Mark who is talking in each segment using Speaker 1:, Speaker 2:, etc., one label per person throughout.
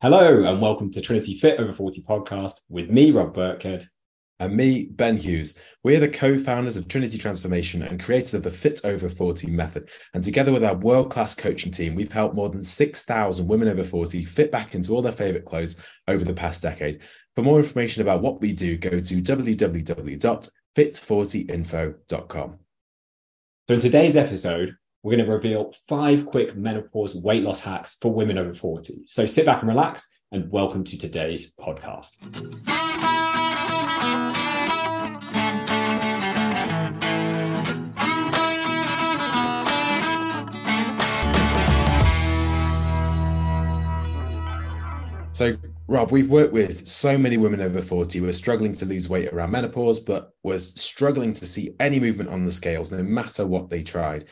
Speaker 1: Hello, and welcome to Trinity Fit Over 40 podcast with me, Rob Birkhead.
Speaker 2: And me, Ben Hughes. We're the co founders of Trinity Transformation and creators of the Fit Over 40 method. And together with our world class coaching team, we've helped more than 6,000 women over 40 fit back into all their favorite clothes over the past decade. For more information about what we do, go to www.fit40info.com.
Speaker 1: So, in today's episode, we're going to reveal five quick menopause weight loss hacks for women over 40. So sit back and relax, and welcome to today's podcast.
Speaker 2: So, Rob, we've worked with so many women over 40 who are struggling to lose weight around menopause, but was struggling to see any movement on the scales, no matter what they tried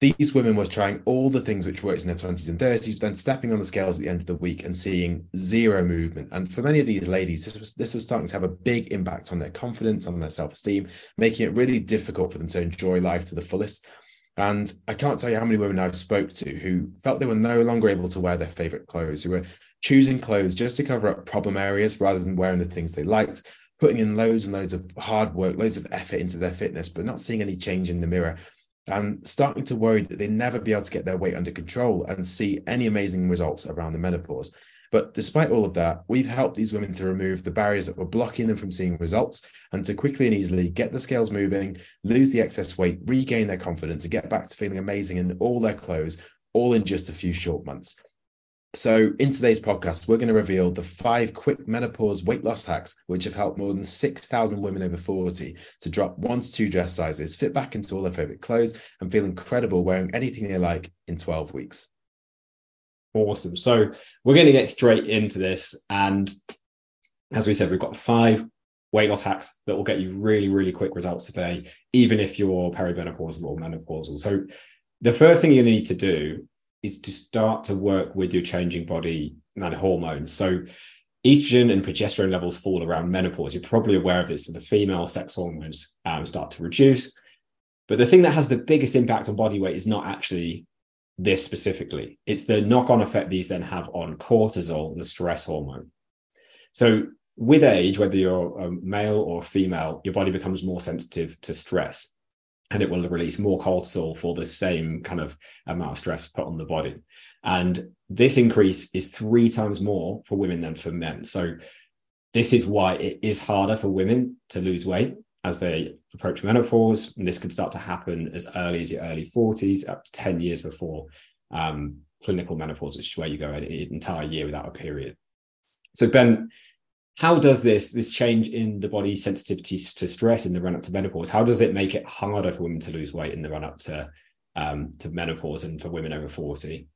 Speaker 2: these women were trying all the things which works in their 20s and 30s, but then stepping on the scales at the end of the week and seeing zero movement. And for many of these ladies, this was this was starting to have a big impact on their confidence, on their self-esteem, making it really difficult for them to enjoy life to the fullest. And I can't tell you how many women I've spoke to who felt they were no longer able to wear their favorite clothes, who were choosing clothes just to cover up problem areas rather than wearing the things they liked, putting in loads and loads of hard work, loads of effort into their fitness, but not seeing any change in the mirror and starting to worry that they'd never be able to get their weight under control and see any amazing results around the menopause. But despite all of that, we've helped these women to remove the barriers that were blocking them from seeing results and to quickly and easily get the scales moving, lose the excess weight, regain their confidence, and get back to feeling amazing in all their clothes, all in just a few short months. So, in today's podcast, we're going to reveal the five quick menopause weight loss hacks, which have helped more than 6,000 women over 40 to drop one to two dress sizes, fit back into all their favorite clothes, and feel incredible wearing anything they like in 12 weeks.
Speaker 1: Awesome. So, we're going to get straight into this. And as we said, we've got five weight loss hacks that will get you really, really quick results today, even if you're perimenopausal or menopausal. So, the first thing you need to do is to start to work with your changing body and hormones. So estrogen and progesterone levels fall around menopause. You're probably aware of this. So the female sex hormones um, start to reduce. But the thing that has the biggest impact on body weight is not actually this specifically. It's the knock-on effect these then have on cortisol, the stress hormone. So with age, whether you're a male or female, your body becomes more sensitive to stress and it will release more cortisol for the same kind of amount of stress put on the body. And this increase is three times more for women than for men. So this is why it is harder for women to lose weight as they approach menopause. And this could start to happen as early as your early 40s, up to 10 years before um, clinical menopause, which is where you go an entire year without a period. So, Ben, how does this this change in the body's sensitivities to stress in the run up to menopause how does it make it harder for women to lose weight in the run up to um, to menopause and for women over 40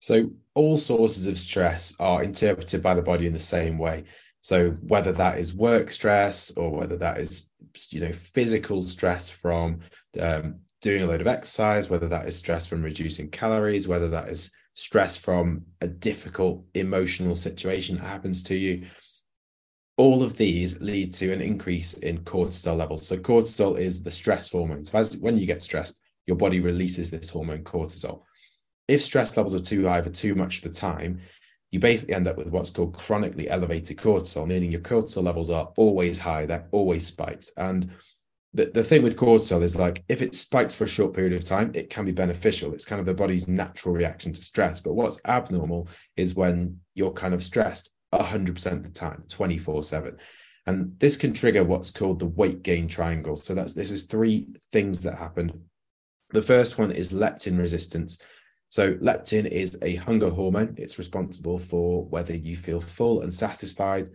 Speaker 2: so all sources of stress are interpreted by the body in the same way. So whether that is work stress or whether that is you know physical stress from um, doing a load of exercise whether that is stress from reducing calories whether that is stress from a difficult emotional situation that happens to you. All of these lead to an increase in cortisol levels. So, cortisol is the stress hormone. So, as when you get stressed, your body releases this hormone cortisol. If stress levels are too high for too much of the time, you basically end up with what's called chronically elevated cortisol, meaning your cortisol levels are always high, they're always spiked. And the, the thing with cortisol is like if it spikes for a short period of time, it can be beneficial. It's kind of the body's natural reaction to stress. But what's abnormal is when you're kind of stressed 100% of the time, 24 7. And this can trigger what's called the weight gain triangle. So that's this is three things that happen. The first one is leptin resistance. So leptin is a hunger hormone. It's responsible for whether you feel full and satisfied,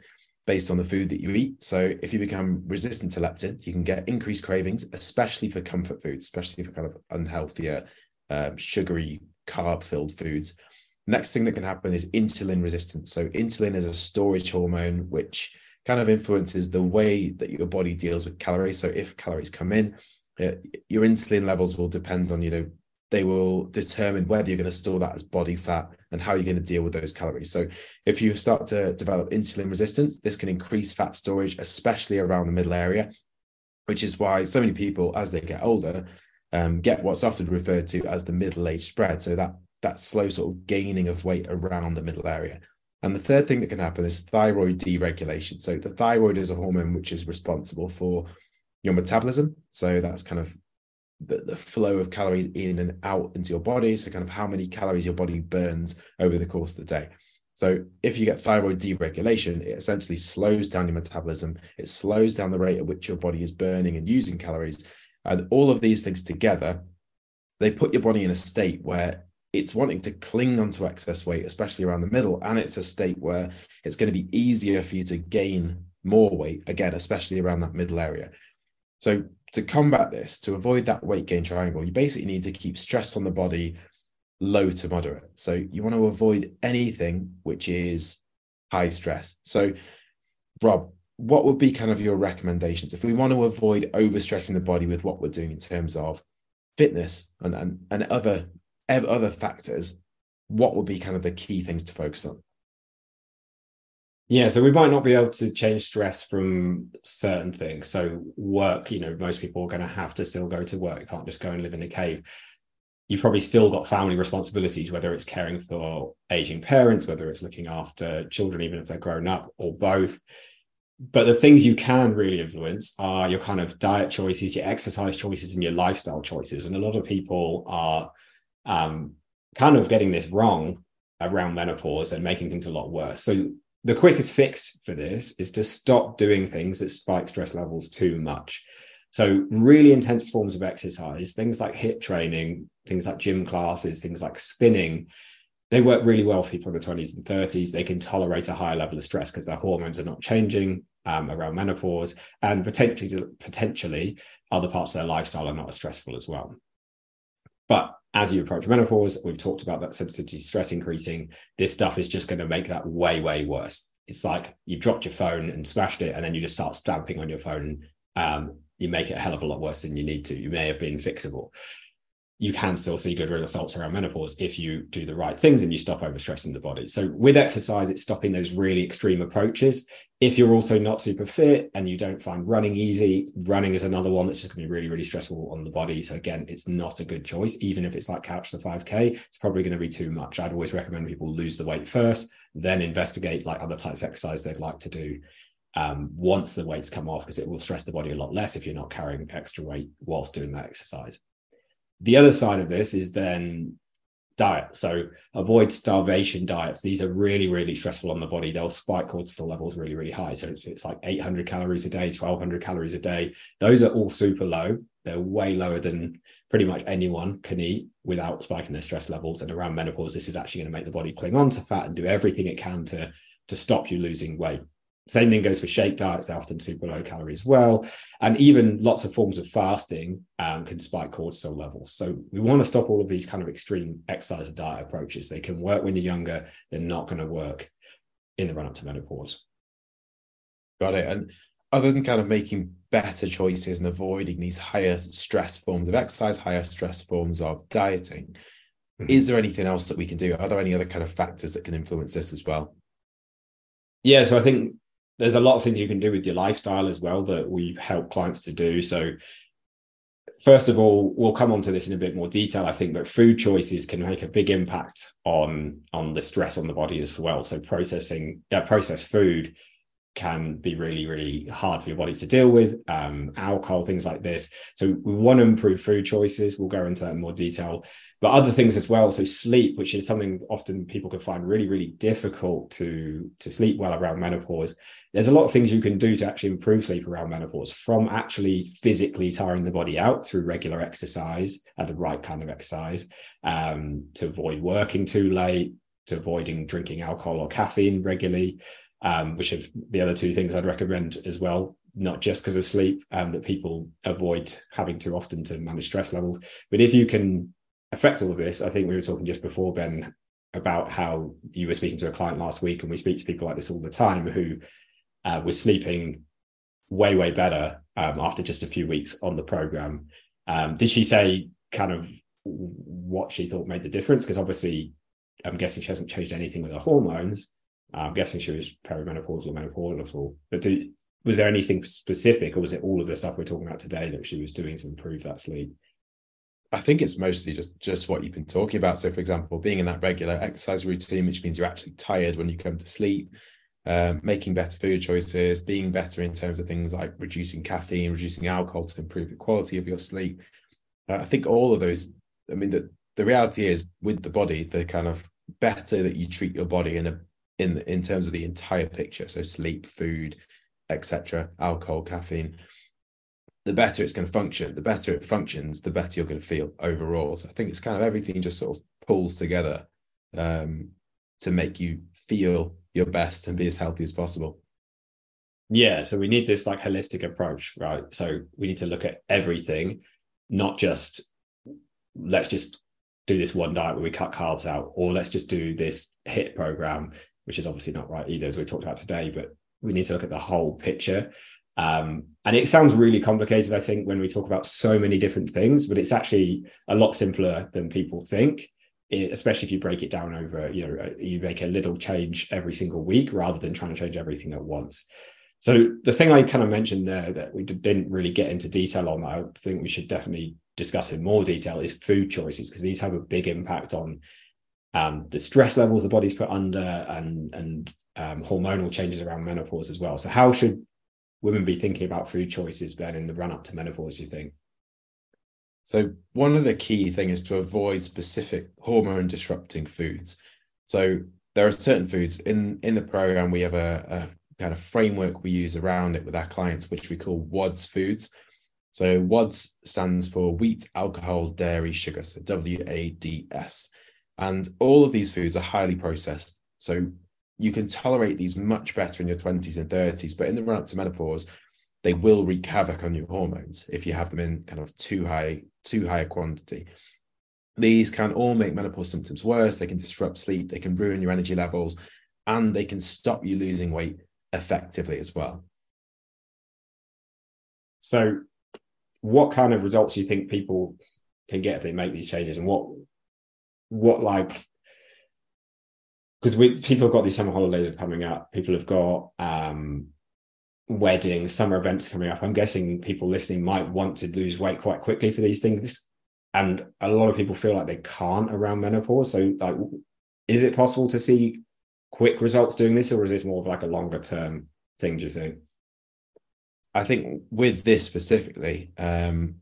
Speaker 2: based on the food that you eat. So if you become resistant to leptin, you can get increased cravings, especially for comfort foods, especially for kind of unhealthier, um, sugary, carb-filled foods. Next thing that can happen is insulin resistance. So insulin is a storage hormone which kind of influences the way that your body deals with calories. So if calories come in, uh, your insulin levels will depend on you know they will determine whether you're going to store that as body fat and how you're going to deal with those calories. So, if you start to develop insulin resistance, this can increase fat storage, especially around the middle area, which is why so many people, as they get older, um, get what's often referred to as the middle age spread. So, that that slow sort of gaining of weight around the middle area. And the third thing that can happen is thyroid deregulation. So the thyroid is a hormone which is responsible for your metabolism. So that's kind of the, the flow of calories in and out into your body. So kind of how many calories your body burns over the course of the day. So if you get thyroid deregulation, it essentially slows down your metabolism. It slows down the rate at which your body is burning and using calories. And all of these things together, they put your body in a state where it's wanting to cling onto excess weight, especially around the middle. And it's a state where it's going to be easier for you to gain more weight, again, especially around that middle area. So to combat this, to avoid that weight gain triangle, you basically need to keep stress on the body low to moderate. So you want to avoid anything which is high stress. So, Rob, what would be kind of your recommendations if we want to avoid overstressing the body with what we're doing in terms of fitness and, and, and other other factors? What would be kind of the key things to focus on?
Speaker 1: Yeah, so we might not be able to change stress from certain things. So work, you know, most people are going to have to still go to work. You can't just go and live in a cave you've probably still got family responsibilities, whether it's caring for aging parents, whether it's looking after children, even if they're grown up, or both. But the things you can really influence are your kind of diet choices, your exercise choices, and your lifestyle choices. And a lot of people are um, kind of getting this wrong around menopause and making things a lot worse. So the quickest fix for this is to stop doing things that spike stress levels too much. So, really intense forms of exercise, things like HIIT training, things like gym classes, things like spinning, they work really well for people in the 20s and 30s. They can tolerate a higher level of stress because their hormones are not changing um, around menopause, and potentially, potentially, other parts of their lifestyle are not as stressful as well. But as you approach menopause, we've talked about that sensitivity stress increasing. This stuff is just going to make that way, way worse. It's like you dropped your phone and smashed it, and then you just start stamping on your phone um, you make it a hell of a lot worse than you need to. You may have been fixable. You can still see good results around menopause if you do the right things and you stop overstressing the body. So, with exercise, it's stopping those really extreme approaches. If you're also not super fit and you don't find running easy, running is another one that's just going to be really, really stressful on the body. So, again, it's not a good choice. Even if it's like couch to 5K, it's probably going to be too much. I'd always recommend people lose the weight first, then investigate like other types of exercise they'd like to do um, once the weights come off because it will stress the body a lot less if you're not carrying extra weight whilst doing that exercise. The other side of this is then diet. So avoid starvation diets. These are really, really stressful on the body. They'll spike cortisol levels really, really high. So it's, it's like 800 calories a day, 1200 calories a day. Those are all super low. They're way lower than pretty much anyone can eat without spiking their stress levels. And around menopause, this is actually going to make the body cling on to fat and do everything it can to, to stop you losing weight. Same thing goes for shake diets, they're often super low calorie as well. And even lots of forms of fasting um, can spike cortisol levels. So we want to stop all of these kind of extreme exercise and diet approaches. They can work when you're younger, they're not going to work in the run up to menopause.
Speaker 2: Got it. And other than kind of making better choices and avoiding these higher stress forms of exercise, higher stress forms of dieting, mm-hmm. is there anything else that we can do? Are there any other kind of factors that can influence this as well?
Speaker 1: Yeah, so I think there's a lot of things you can do with your lifestyle as well that we help clients to do. So, first of all, we'll come on to this in a bit more detail, I think, but food choices can make a big impact on on the stress on the body as well. So, processing uh, processed food can be really, really hard for your body to deal with. Um, alcohol, things like this. So, we want to improve food choices. We'll go into that in more detail but other things as well so sleep which is something often people can find really really difficult to to sleep well around menopause. There's a lot of things you can do to actually improve sleep around menopause from actually physically tiring the body out through regular exercise and the right kind of exercise um, to avoid working too late to avoiding drinking alcohol or caffeine regularly um, which are the other two things i'd recommend as well not just because of sleep um, that people avoid having too often to manage stress levels. But if you can affect all of this, I think we were talking just before, Ben, about how you were speaking to a client last week, and we speak to people like this all the time who uh, was sleeping way, way better um, after just a few weeks on the program. Um, did she say kind of what she thought made the difference? Because obviously, I'm guessing she hasn't changed anything with her hormones. I'm guessing she was perimenopausal or menopausal. But do, was there anything specific, or was it all of the stuff we're talking about today that she was doing to improve that sleep?
Speaker 2: I think it's mostly just just what you've been talking about. So, for example, being in that regular exercise routine, which means you're actually tired when you come to sleep, um, making better food choices, being better in terms of things like reducing caffeine, reducing alcohol to improve the quality of your sleep. Uh, I think all of those. I mean, the the reality is with the body, the kind of better that you treat your body in a in in terms of the entire picture. So sleep, food, etc., alcohol, caffeine the better it's going to function. The better it functions, the better you're going to feel overall. So I think it's kind of everything just sort of pulls together um, to make you feel your best and be as healthy as possible.
Speaker 1: Yeah, so we need this like holistic approach, right? So we need to look at everything, not just let's just do this one diet where we cut carbs out, or let's just do this HIIT program, which is obviously not right either, as we talked about today. But we need to look at the whole picture um, and it sounds really complicated, I think, when we talk about so many different things, but it's actually a lot simpler than people think. It, especially if you break it down over, you know, you make a little change every single week rather than trying to change everything at once. So the thing I kind of mentioned there that we didn't really get into detail on, I think we should definitely discuss in more detail, is food choices because these have a big impact on um, the stress levels the body's put under and and um, hormonal changes around menopause as well. So how should women be thinking about food choices then in the run up to menopause, you think?
Speaker 2: So one of the key things is to avoid specific hormone disrupting foods. So there are certain foods in in the program we have a, a kind of framework we use around it with our clients, which we call WADS foods. So WADS stands for wheat, alcohol, dairy, sugar. So W A D S. And all of these foods are highly processed. So you can tolerate these much better in your 20s and 30s, but in the run up to menopause, they will wreak havoc on your hormones if you have them in kind of too high, too high a quantity. These can all make menopause symptoms worse. They can disrupt sleep, they can ruin your energy levels, and they can stop you losing weight effectively as well.
Speaker 1: So, what kind of results do you think people can get if they make these changes, and what, what like because we people have got these summer holidays coming up. People have got um, weddings, summer events coming up. I'm guessing people listening might want to lose weight quite quickly for these things, and a lot of people feel like they can't around menopause. So, like, is it possible to see quick results doing this, or is this more of like a longer term thing? Do you think?
Speaker 2: I think with this specifically, um,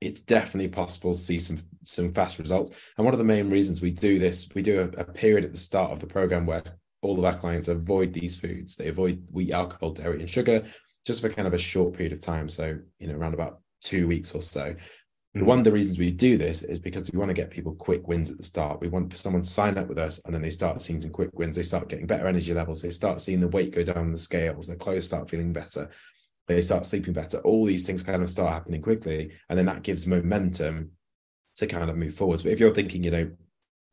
Speaker 2: it's definitely possible to see some some fast results. And one of the main reasons we do this, we do a, a, period at the start of the program where all of our clients avoid these foods. They avoid wheat, alcohol, dairy, and sugar just for kind of a short period of time. So, you know, around about two weeks or so. And one of the reasons we do this is because we want to get people quick wins at the start. We want someone to sign up with us and then they start seeing some quick wins. They start getting better energy levels. They start seeing the weight go down the scales. Their clothes start feeling better they start sleeping better. All these things kind of start happening quickly and then that gives momentum to kind of move forwards. But if you're thinking you know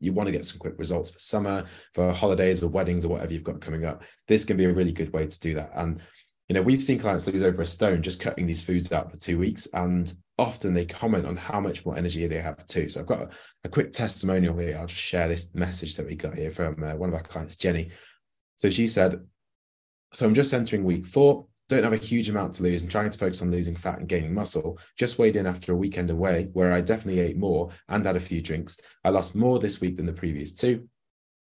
Speaker 2: you want to get some quick results for summer for holidays or weddings or whatever you've got coming up this can be a really good way to do that. And you know we've seen clients lose over a stone just cutting these foods out for two weeks and often they comment on how much more energy they have too. So i've got a, a quick testimonial here. I'll just share this message that we got here from uh, one of our clients jenny. So she said so i'm just entering week four don't have a huge amount to lose and trying to focus on losing fat and gaining muscle. Just weighed in after a weekend away where I definitely ate more and had a few drinks. I lost more this week than the previous two.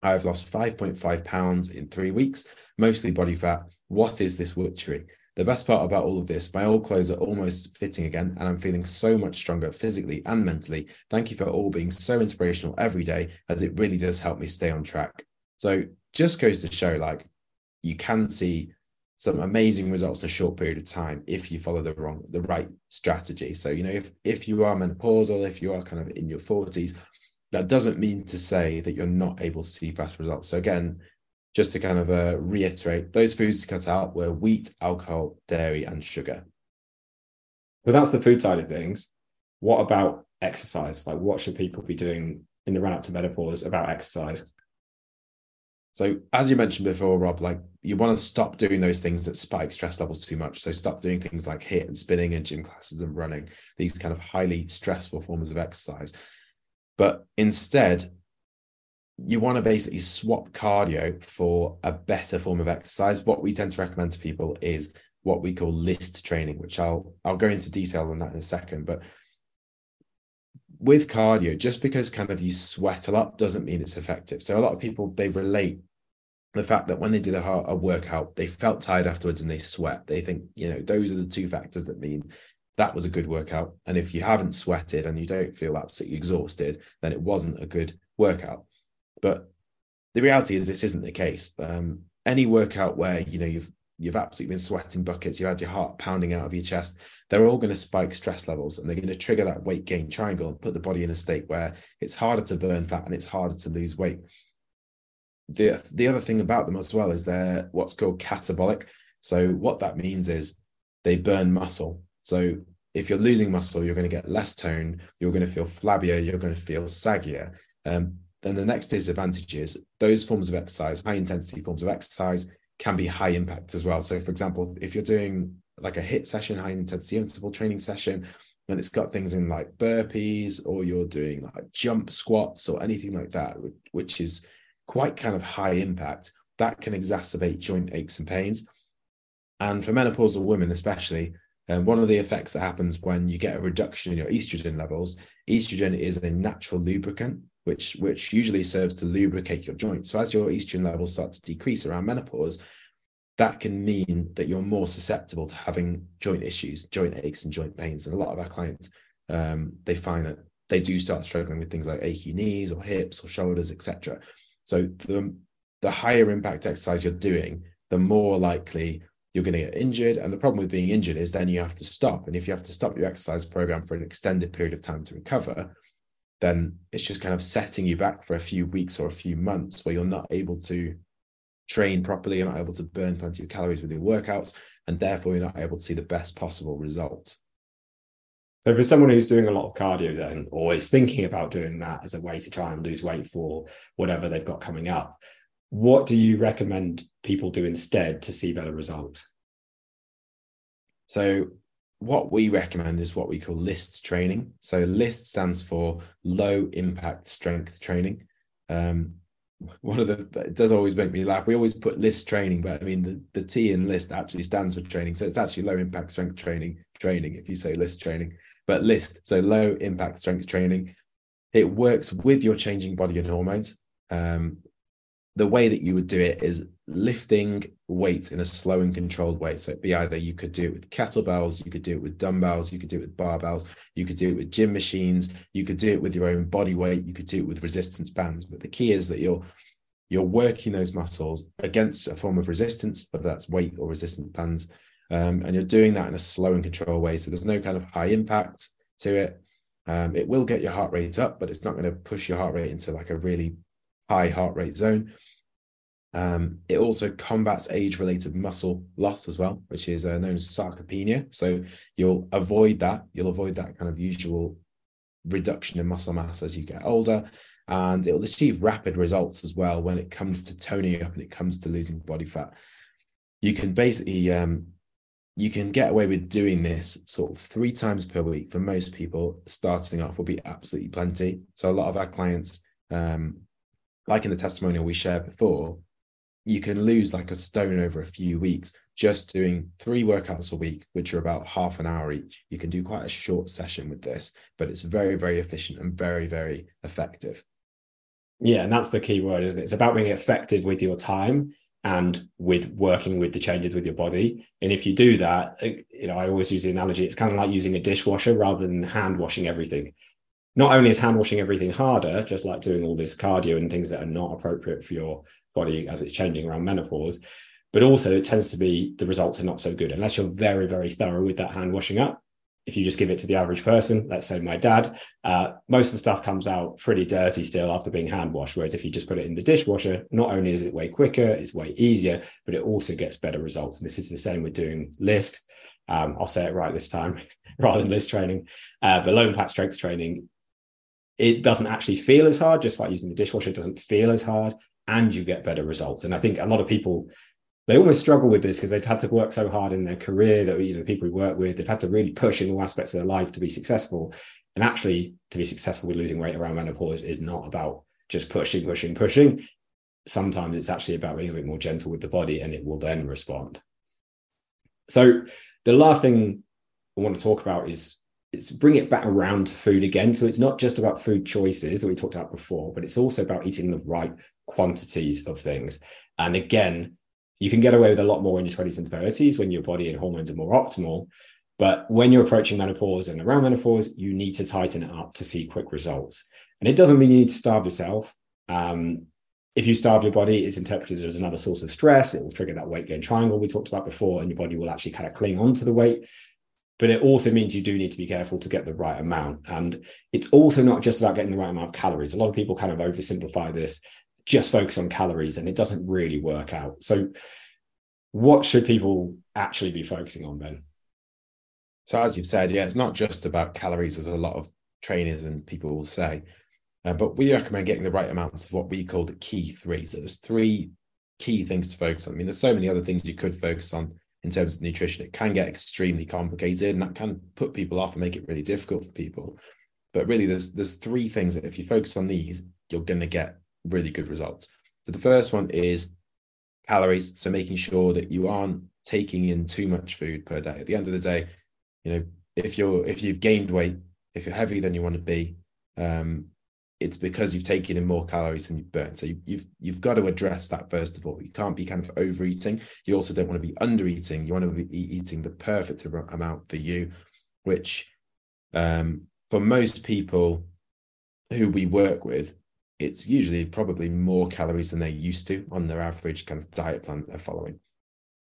Speaker 2: I've lost 5.5 pounds in three weeks, mostly body fat. What is this witchery? The best part about all of this, my old clothes are almost fitting again, and I'm feeling so much stronger physically and mentally. Thank you for all being so inspirational every day, as it really does help me stay on track. So, just goes to show like you can see some amazing results in a short period of time if you follow the wrong the right strategy. So you know if if you are menopausal if you are kind of in your 40s that doesn't mean to say that you're not able to see fast results. So again just to kind of uh, reiterate those foods to cut out were wheat alcohol dairy and sugar.
Speaker 1: So that's the food side of things. What about exercise? Like what should people be doing in the run up to menopause about exercise
Speaker 2: so as you mentioned before, Rob, like you want to stop doing those things that spike stress levels too much. So stop doing things like HIIT and spinning and gym classes and running, these kind of highly stressful forms of exercise. But instead, you want to basically swap cardio for a better form of exercise. What we tend to recommend to people is what we call list training, which I'll I'll go into detail on that in a second. But with cardio, just because kind of you sweat a lot doesn't mean it's effective. So a lot of people they relate the fact that when they did a, a workout, they felt tired afterwards and they sweat. They think, you know, those are the two factors that mean that was a good workout. And if you haven't sweated and you don't feel absolutely exhausted, then it wasn't a good workout. But the reality is this isn't the case. Um, any workout where you know you've you've absolutely been sweating buckets, you've had your heart pounding out of your chest, they're all going to spike stress levels and they're going to trigger that weight gain triangle and put the body in a state where it's harder to burn fat and it's harder to lose weight. The, the other thing about them as well is they're what's called catabolic. So, what that means is they burn muscle. So, if you're losing muscle, you're going to get less tone, you're going to feel flabbier, you're going to feel saggier. Um, then the next disadvantage is those forms of exercise, high intensity forms of exercise, can be high impact as well. So, for example, if you're doing like a HIIT session, high intensity interval training session, and it's got things in like burpees, or you're doing like jump squats or anything like that, which is quite kind of high impact, that can exacerbate joint aches and pains. And for menopausal women, especially, um, one of the effects that happens when you get a reduction in your estrogen levels, estrogen is a natural lubricant which which usually serves to lubricate your joints. So as your estrogen levels start to decrease around menopause, that can mean that you're more susceptible to having joint issues, joint aches, and joint pains. And a lot of our clients, um, they find that they do start struggling with things like achy knees or hips or shoulders, etc. So the the higher impact exercise you're doing, the more likely you're going to get injured. And the problem with being injured is then you have to stop. And if you have to stop your exercise program for an extended period of time to recover, then it's just kind of setting you back for a few weeks or a few months where you're not able to train properly, you're not able to burn plenty of calories with your workouts, and therefore you're not able to see the best possible results.
Speaker 1: So, for someone who's doing a lot of cardio, then, or is thinking about doing that as a way to try and lose weight for whatever they've got coming up, what do you recommend people do instead to see better results?
Speaker 2: So, what we recommend is what we call LIST training. So LIST stands for low impact strength training. Um, one of the it does always make me laugh. We always put list training, but I mean the, the T in list actually stands for training. So it's actually low impact strength training training if you say list training. But list, so low impact strength training. It works with your changing body and hormones. Um, the way that you would do it is lifting weights in a slow and controlled way. So it'd be either you could do it with kettlebells, you could do it with dumbbells, you could do it with barbells, you could do it with gym machines, you could do it with your own body weight, you could do it with resistance bands. But the key is that you're you're working those muscles against a form of resistance, whether that's weight or resistance bands, um, and you're doing that in a slow and controlled way. So there's no kind of high impact to it. Um, it will get your heart rate up, but it's not going to push your heart rate into like a really high heart rate zone. Um, it also combats age-related muscle loss as well, which is uh, known as sarcopenia. So you'll avoid that. You'll avoid that kind of usual reduction in muscle mass as you get older, and it will achieve rapid results as well when it comes to toning up and it comes to losing body fat. You can basically um, you can get away with doing this sort of three times per week for most people. Starting off will be absolutely plenty. So a lot of our clients um, like in the testimonial we shared before, you can lose like a stone over a few weeks just doing three workouts a week, which are about half an hour each. You can do quite a short session with this, but it's very, very efficient and very, very effective.
Speaker 1: Yeah, and that's the key word, isn't it? It's about being effective with your time and with working with the changes with your body. And if you do that, uh, you know, I always use the analogy, it's kind of like using a dishwasher rather than hand washing everything not only is hand washing everything harder, just like doing all this cardio and things that are not appropriate for your body as it's changing around menopause, but also it tends to be the results are not so good unless you're very, very thorough with that hand washing up. If you just give it to the average person, let's say my dad, uh, most of the stuff comes out pretty dirty still after being hand washed. Whereas if you just put it in the dishwasher, not only is it way quicker, it's way easier, but it also gets better results. And this is the same with doing list. Um, I'll say it right this time rather than list training. Uh, but low impact strength training it doesn't actually feel as hard, just like using the dishwasher, it doesn't feel as hard, and you get better results. And I think a lot of people they almost struggle with this because they've had to work so hard in their career that you know the people we work with, they've had to really push in all aspects of their life to be successful. And actually, to be successful with losing weight around menopause is not about just pushing, pushing, pushing. Sometimes it's actually about being a bit more gentle with the body and it will then respond. So the last thing I want to talk about is bring it back around to food again. So it's not just about food choices that we talked about before, but it's also about eating the right quantities of things. And again, you can get away with a lot more in your 20s and 30s when your body and hormones are more optimal. But when you're approaching menopause and around menopause, you need to tighten it up to see quick results. And it doesn't mean you need to starve yourself. Um, if you starve your body, it's interpreted as another source of stress. It will trigger that weight gain triangle we talked about before, and your body will actually kind of cling on to the weight. But it also means you do need to be careful to get the right amount. And it's also not just about getting the right amount of calories. A lot of people kind of oversimplify this, just focus on calories, and it doesn't really work out. So, what should people actually be focusing on, Ben?
Speaker 2: So, as you've said, yeah, it's not just about calories, as a lot of trainers and people will say. Uh, but we recommend getting the right amounts of what we call the key three. So there's three key things to focus on. I mean, there's so many other things you could focus on in terms of nutrition. It can get extremely complicated and that can put people off and make it really difficult for people. But really, there's there's three things that if you focus on these, you're going to get really good results. So the first one is calories. So making sure that you aren't taking in too much food per day. At the end of the day, you know, if you're if you've gained weight, if you're heavier than you want to be, um, it's because you've taken in more calories than you've burned. So you, you've you've got to address that first of all. You can't be kind of overeating. You also don't want to be undereating. You want to be eating the perfect amount for you, which um, for most people who we work with, it's usually probably more calories than they're used to on their average kind of diet plan they're following.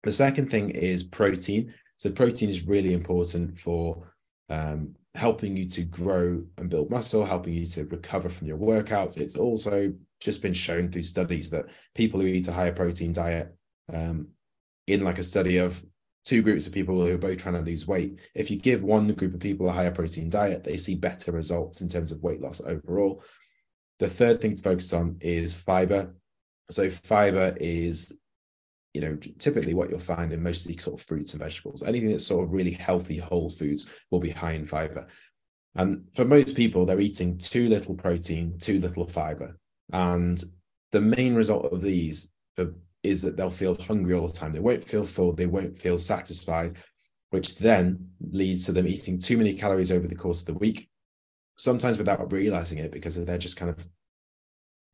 Speaker 2: The second thing is protein. So protein is really important for um, helping you to grow and build muscle, helping you to recover from your workouts. It's also just been shown through studies that people who eat a higher protein diet, um, in like a study of two groups of people who are both trying to lose weight, if you give one group of people a higher protein diet, they see better results in terms of weight loss overall. The third thing to focus on is fiber. So fiber is you know, typically what you'll find in most of these sort of fruits and vegetables, anything that's sort of really healthy whole foods will be high in fiber. And for most people, they're eating too little protein, too little fiber. And the main result of these is that they'll feel hungry all the time. They won't feel full, they won't feel satisfied, which then leads to them eating too many calories over the course of the week, sometimes without realizing it because they're just kind of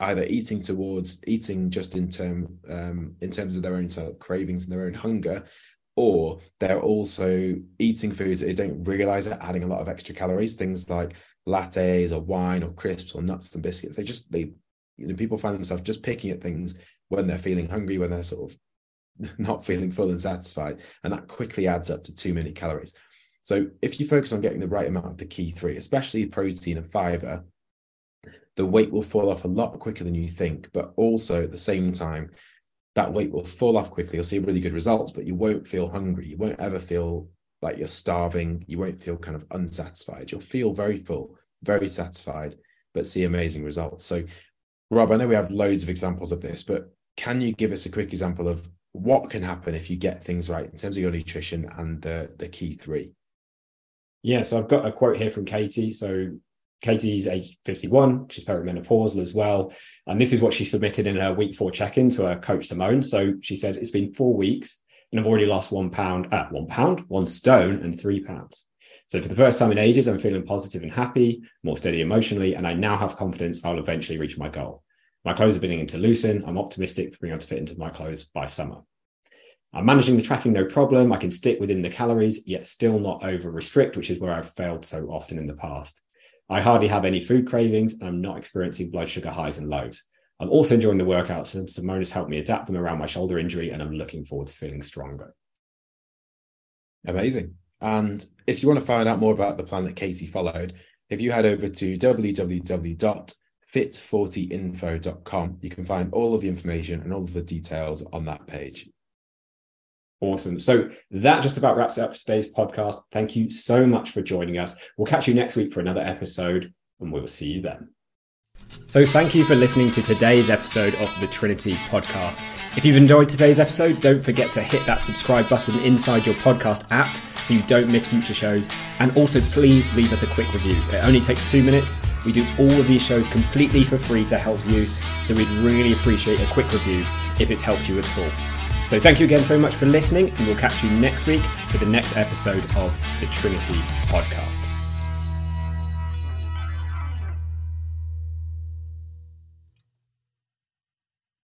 Speaker 2: either eating towards eating just in term um, in terms of their own sort of cravings and their own hunger, or they're also eating foods that they don't realize are adding a lot of extra calories. Things like lattes or wine or crisps or nuts and biscuits. They just they you know people find themselves just picking at things when they're feeling hungry, when they're sort of not feeling full and satisfied, and that quickly adds up to too many calories. So if you focus on getting the right amount of the key three, especially protein and fiber, the weight will fall off a lot quicker than you think. But also at the same time, that weight will fall off quickly. You'll see really good results, but you won't feel hungry. You won't ever feel like you're starving. You won't feel kind of unsatisfied. You'll feel very full, very satisfied, but see amazing results. So, Rob, I know we have loads of examples of this, but can you give us a quick example of what can happen if you get things right in terms of your nutrition and the, the key three?
Speaker 1: Yeah, so I've got a quote here from Katie. So Katie's age 51. She's perimenopausal as well. And this is what she submitted in her week four check in to her coach, Simone. So she said, It's been four weeks and I've already lost one pound, uh, one pound, one stone, and three pounds. So for the first time in ages, I'm feeling positive and happy, more steady emotionally, and I now have confidence I'll eventually reach my goal. My clothes are beginning to loosen. I'm optimistic for being able to fit into my clothes by summer. I'm managing the tracking no problem. I can stick within the calories, yet still not over restrict, which is where I've failed so often in the past. I hardly have any food cravings and I'm not experiencing blood sugar highs and lows. I'm also enjoying the workouts and Simone has helped me adapt them around my shoulder injury and I'm looking forward to feeling stronger.
Speaker 2: Amazing. And if you want to find out more about the plan that Katie followed, if you head over to www.fit40info.com, you can find all of the information and all of the details on that page.
Speaker 1: Awesome. So that just about wraps up today's podcast. Thank you so much for joining us. We'll catch you next week for another episode, and we'll see you then. So, thank you for listening to today's episode of the Trinity podcast. If you've enjoyed today's episode, don't forget to hit that subscribe button inside your podcast app so you don't miss future shows. And also, please leave us a quick review. It only takes two minutes. We do all of these shows completely for free to help you. So, we'd really appreciate a quick review if it's helped you at all. So thank you again so much for listening, and we'll catch you next week for the next episode of the Trinity Podcast.